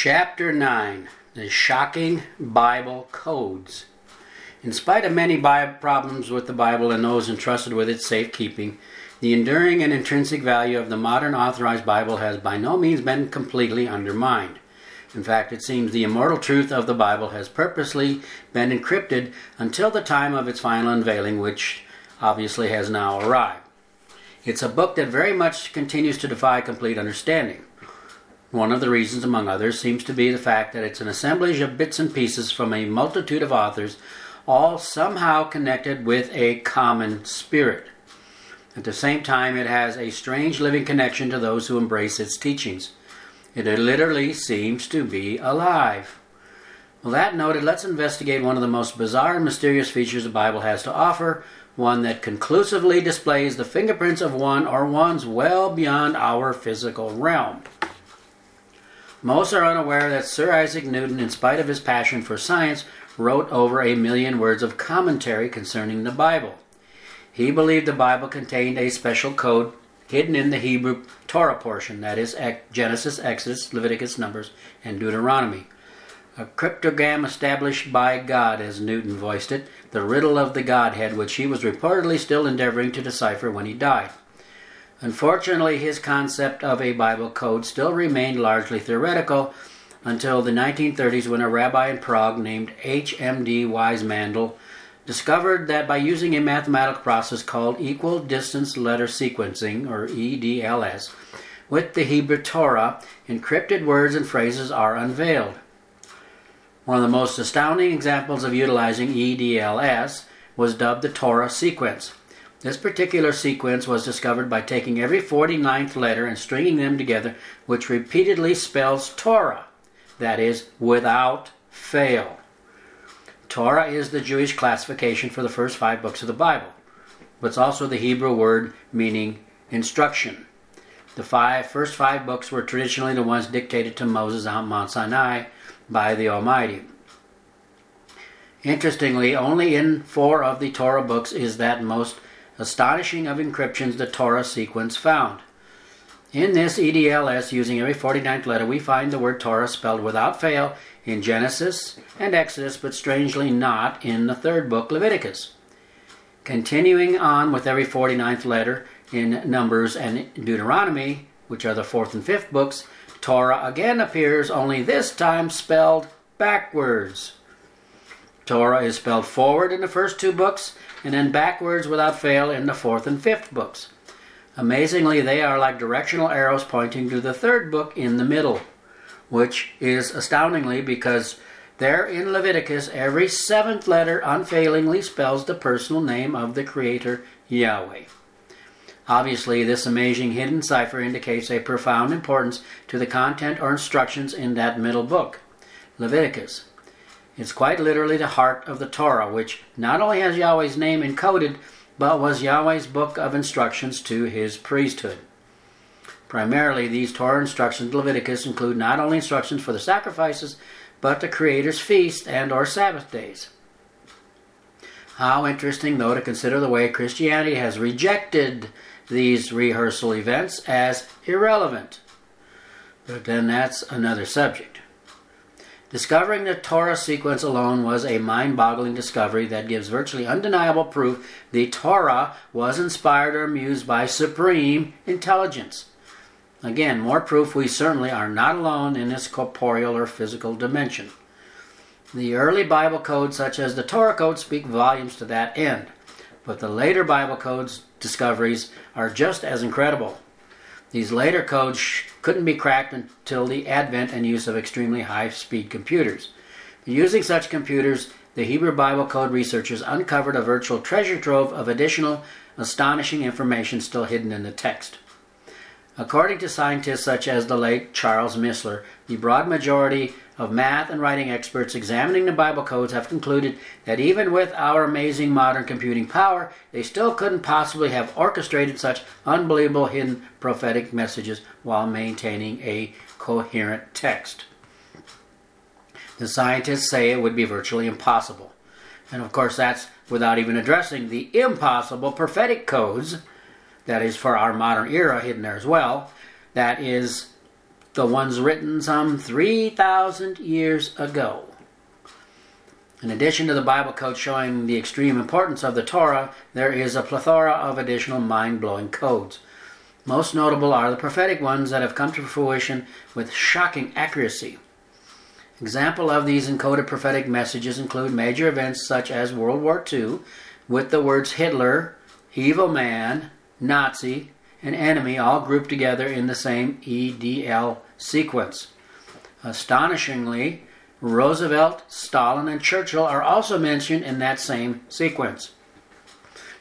Chapter 9 The Shocking Bible Codes. In spite of many problems with the Bible and those entrusted with its safekeeping, the enduring and intrinsic value of the modern authorized Bible has by no means been completely undermined. In fact, it seems the immortal truth of the Bible has purposely been encrypted until the time of its final unveiling, which obviously has now arrived. It's a book that very much continues to defy complete understanding. One of the reasons, among others, seems to be the fact that it's an assemblage of bits and pieces from a multitude of authors, all somehow connected with a common spirit. At the same time, it has a strange living connection to those who embrace its teachings. It literally seems to be alive. Well, that noted, let's investigate one of the most bizarre and mysterious features the Bible has to offer, one that conclusively displays the fingerprints of one or ones well beyond our physical realm. Most are unaware that Sir Isaac Newton, in spite of his passion for science, wrote over a million words of commentary concerning the Bible. He believed the Bible contained a special code hidden in the Hebrew Torah portion, that is, Genesis, Exodus, Leviticus, Numbers, and Deuteronomy. A cryptogram established by God, as Newton voiced it, the riddle of the Godhead, which he was reportedly still endeavoring to decipher when he died. Unfortunately, his concept of a Bible code still remained largely theoretical until the 1930s when a rabbi in Prague named H.M.D. Weissmandl discovered that by using a mathematical process called equal distance letter sequencing, or EDLS, with the Hebrew Torah, encrypted words and phrases are unveiled. One of the most astounding examples of utilizing EDLS was dubbed the Torah sequence. This particular sequence was discovered by taking every 49th letter and stringing them together, which repeatedly spells Torah, that is, without fail. Torah is the Jewish classification for the first five books of the Bible, but it's also the Hebrew word meaning instruction. The five, first five books were traditionally the ones dictated to Moses on Mount Sinai by the Almighty. Interestingly, only in four of the Torah books is that most astonishing of encryptions the Torah sequence found. In this EDLS, using every 49th letter, we find the word Torah spelled without fail in Genesis and Exodus, but strangely not in the third book, Leviticus. Continuing on with every 49th letter in Numbers and Deuteronomy, which are the fourth and fifth books, Torah again appears, only this time spelled backwards. Torah is spelled forward in the first two books and then backwards without fail in the fourth and fifth books. Amazingly, they are like directional arrows pointing to the third book in the middle, which is astoundingly because there in Leviticus, every seventh letter unfailingly spells the personal name of the Creator, Yahweh. Obviously, this amazing hidden cipher indicates a profound importance to the content or instructions in that middle book, Leviticus. It's quite literally the heart of the Torah, which not only has Yahweh's name encoded, but was Yahweh's book of instructions to his priesthood. Primarily, these Torah instructions Leviticus include not only instructions for the sacrifices, but the Creator's feast and or Sabbath days. How interesting, though, to consider the way Christianity has rejected these rehearsal events as irrelevant. But then that's another subject. Discovering the Torah sequence alone was a mind boggling discovery that gives virtually undeniable proof the Torah was inspired or amused by supreme intelligence. Again, more proof we certainly are not alone in this corporeal or physical dimension. The early Bible codes, such as the Torah code, speak volumes to that end, but the later Bible codes discoveries are just as incredible. These later codes couldn't be cracked until the advent and use of extremely high speed computers. Using such computers, the Hebrew Bible Code researchers uncovered a virtual treasure trove of additional astonishing information still hidden in the text. According to scientists such as the late Charles Missler, the broad majority of math and writing experts examining the Bible codes have concluded that even with our amazing modern computing power, they still couldn't possibly have orchestrated such unbelievable hidden prophetic messages while maintaining a coherent text. The scientists say it would be virtually impossible. And of course, that's without even addressing the impossible prophetic codes that is for our modern era hidden there as well, that is the ones written some 3,000 years ago. In addition to the Bible code showing the extreme importance of the Torah, there is a plethora of additional mind blowing codes. Most notable are the prophetic ones that have come to fruition with shocking accuracy. Example of these encoded prophetic messages include major events such as World War II, with the words Hitler, evil man, Nazi, and enemy all grouped together in the same EDL sequence. Astonishingly, Roosevelt, Stalin, and Churchill are also mentioned in that same sequence.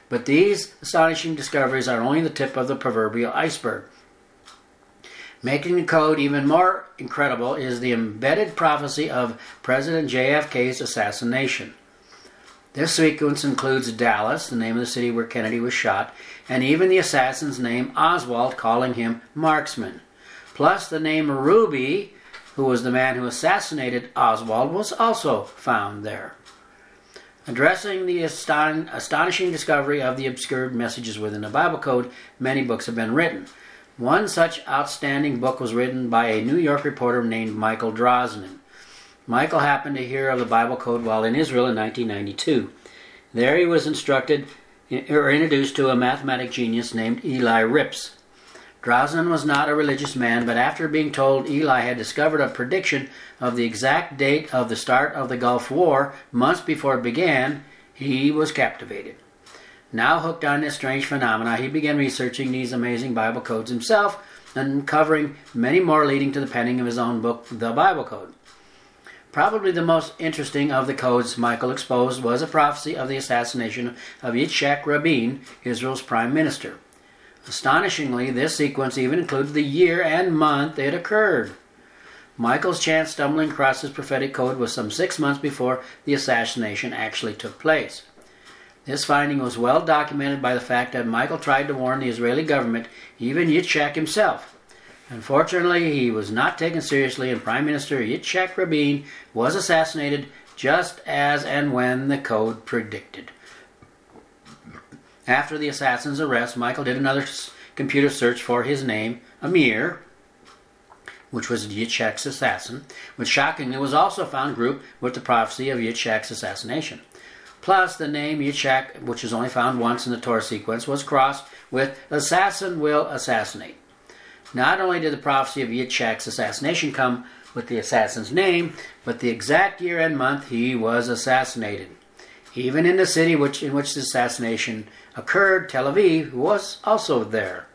But these astonishing discoveries are only the tip of the proverbial iceberg. Making the code even more incredible is the embedded prophecy of President JFK's assassination. This sequence includes Dallas, the name of the city where Kennedy was shot, and even the assassin's name Oswald, calling him marksman. Plus, the name Ruby, who was the man who assassinated Oswald, was also found there. Addressing the aston- astonishing discovery of the obscured messages within the Bible code, many books have been written. One such outstanding book was written by a New York reporter named Michael Drosnin. Michael happened to hear of the Bible code while in Israel in 1992. There he was instructed or introduced to a mathematic genius named Eli Rips. Drosnin was not a religious man, but after being told Eli had discovered a prediction of the exact date of the start of the Gulf War months before it began, he was captivated. Now hooked on this strange phenomena, he began researching these amazing Bible codes himself, uncovering many more leading to the penning of his own book, The Bible Code. Probably the most interesting of the codes Michael exposed was a prophecy of the assassination of Yitzhak Rabin, Israel's prime minister. Astonishingly, this sequence even included the year and month it occurred. Michael's chance stumbling across this prophetic code was some six months before the assassination actually took place. This finding was well documented by the fact that Michael tried to warn the Israeli government, even Yitzhak himself, Unfortunately, he was not taken seriously, and Prime Minister Yitzhak Rabin was assassinated just as and when the code predicted. After the assassin's arrest, Michael did another computer search for his name, Amir, which was Yitzhak's assassin, which shockingly was also found grouped with the prophecy of Yitzhak's assassination. Plus, the name Yitzhak, which is only found once in the Torah sequence, was crossed with assassin will assassinate. Not only did the prophecy of Yitzhak's assassination come with the assassin's name, but the exact year and month he was assassinated. Even in the city which, in which the assassination occurred, Tel Aviv, was also there.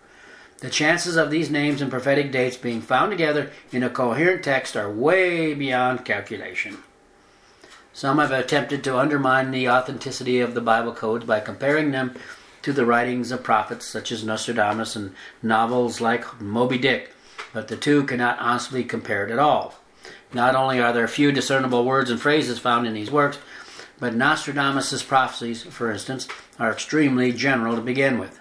The chances of these names and prophetic dates being found together in a coherent text are way beyond calculation. Some have attempted to undermine the authenticity of the Bible codes by comparing them to the writings of prophets such as Nostradamus and novels like Moby Dick, but the two cannot honestly be compared at all. Not only are there few discernible words and phrases found in these works, but Nostradamus' prophecies, for instance, are extremely general to begin with.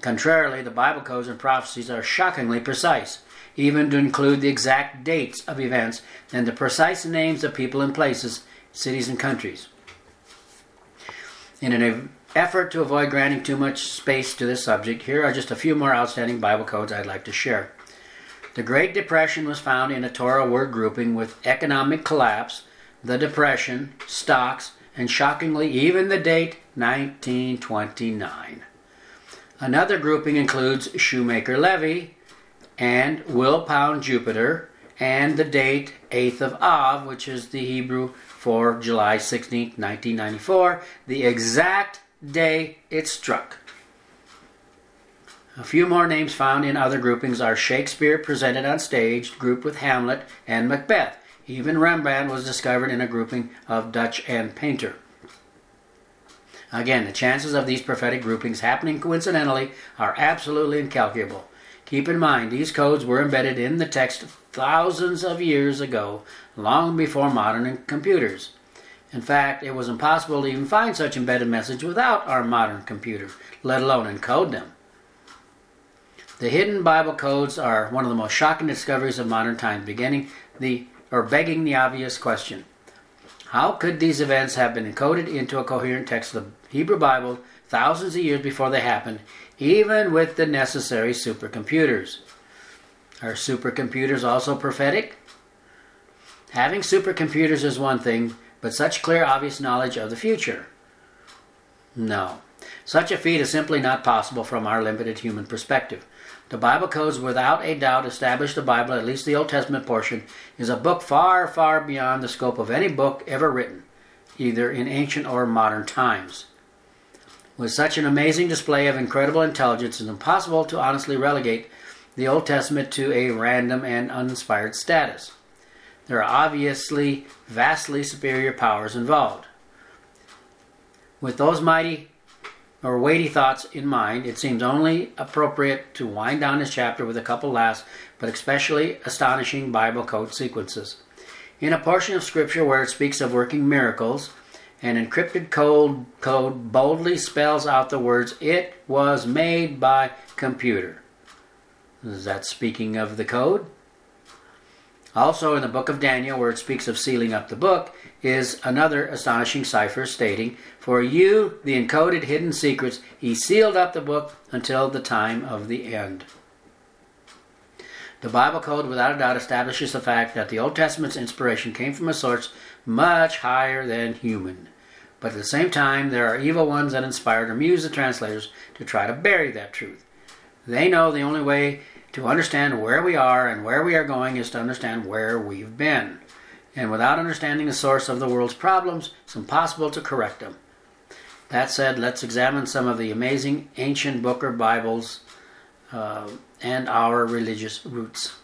Contrarily, the Bible codes and prophecies are shockingly precise, even to include the exact dates of events and the precise names of people and places, cities and countries. In an effort to avoid granting too much space to this subject, here are just a few more outstanding Bible codes I'd like to share. The Great Depression was found in a Torah word grouping with economic collapse, the Depression, stocks, and shockingly, even the date 1929. Another grouping includes Shoemaker Levy and Will Pound Jupiter and the date 8th of Av, which is the Hebrew for July 16, 1994, the exact day it struck. A few more names found in other groupings are Shakespeare presented on stage, grouped with Hamlet and Macbeth. Even Rembrandt was discovered in a grouping of Dutch and Painter. Again, the chances of these prophetic groupings happening coincidentally are absolutely incalculable. Keep in mind, these codes were embedded in the text thousands of years ago, long before modern computers. In fact, it was impossible to even find such embedded message without our modern computers, let alone encode them. The hidden Bible codes are one of the most shocking discoveries of modern times, beginning the or begging the obvious question. How could these events have been encoded into a coherent text of the Hebrew Bible thousands of years before they happened, even with the necessary supercomputers? Are supercomputers also prophetic? Having supercomputers is one thing, but such clear, obvious knowledge of the future? No. Such a feat is simply not possible from our limited human perspective. The Bible codes, without a doubt, establish the Bible, at least the Old Testament portion, is a book far, far beyond the scope of any book ever written, either in ancient or modern times. With such an amazing display of incredible intelligence, it is impossible to honestly relegate the Old Testament to a random and uninspired status. There are obviously vastly superior powers involved. With those mighty or weighty thoughts in mind, it seems only appropriate to wind down this chapter with a couple last but especially astonishing Bible code sequences. In a portion of Scripture where it speaks of working miracles, an encrypted code, code boldly spells out the words, It was made by computer. Is that speaking of the code? Also, in the book of Daniel, where it speaks of sealing up the book, is another astonishing cipher stating, For you, the encoded hidden secrets, he sealed up the book until the time of the end. The Bible code, without a doubt, establishes the fact that the Old Testament's inspiration came from a source much higher than human. But at the same time, there are evil ones that inspired or muse the translators to try to bury that truth. They know the only way to understand where we are and where we are going is to understand where we've been. And without understanding the source of the world's problems, it's impossible to correct them. That said, let's examine some of the amazing ancient Booker Bibles uh, and our religious roots.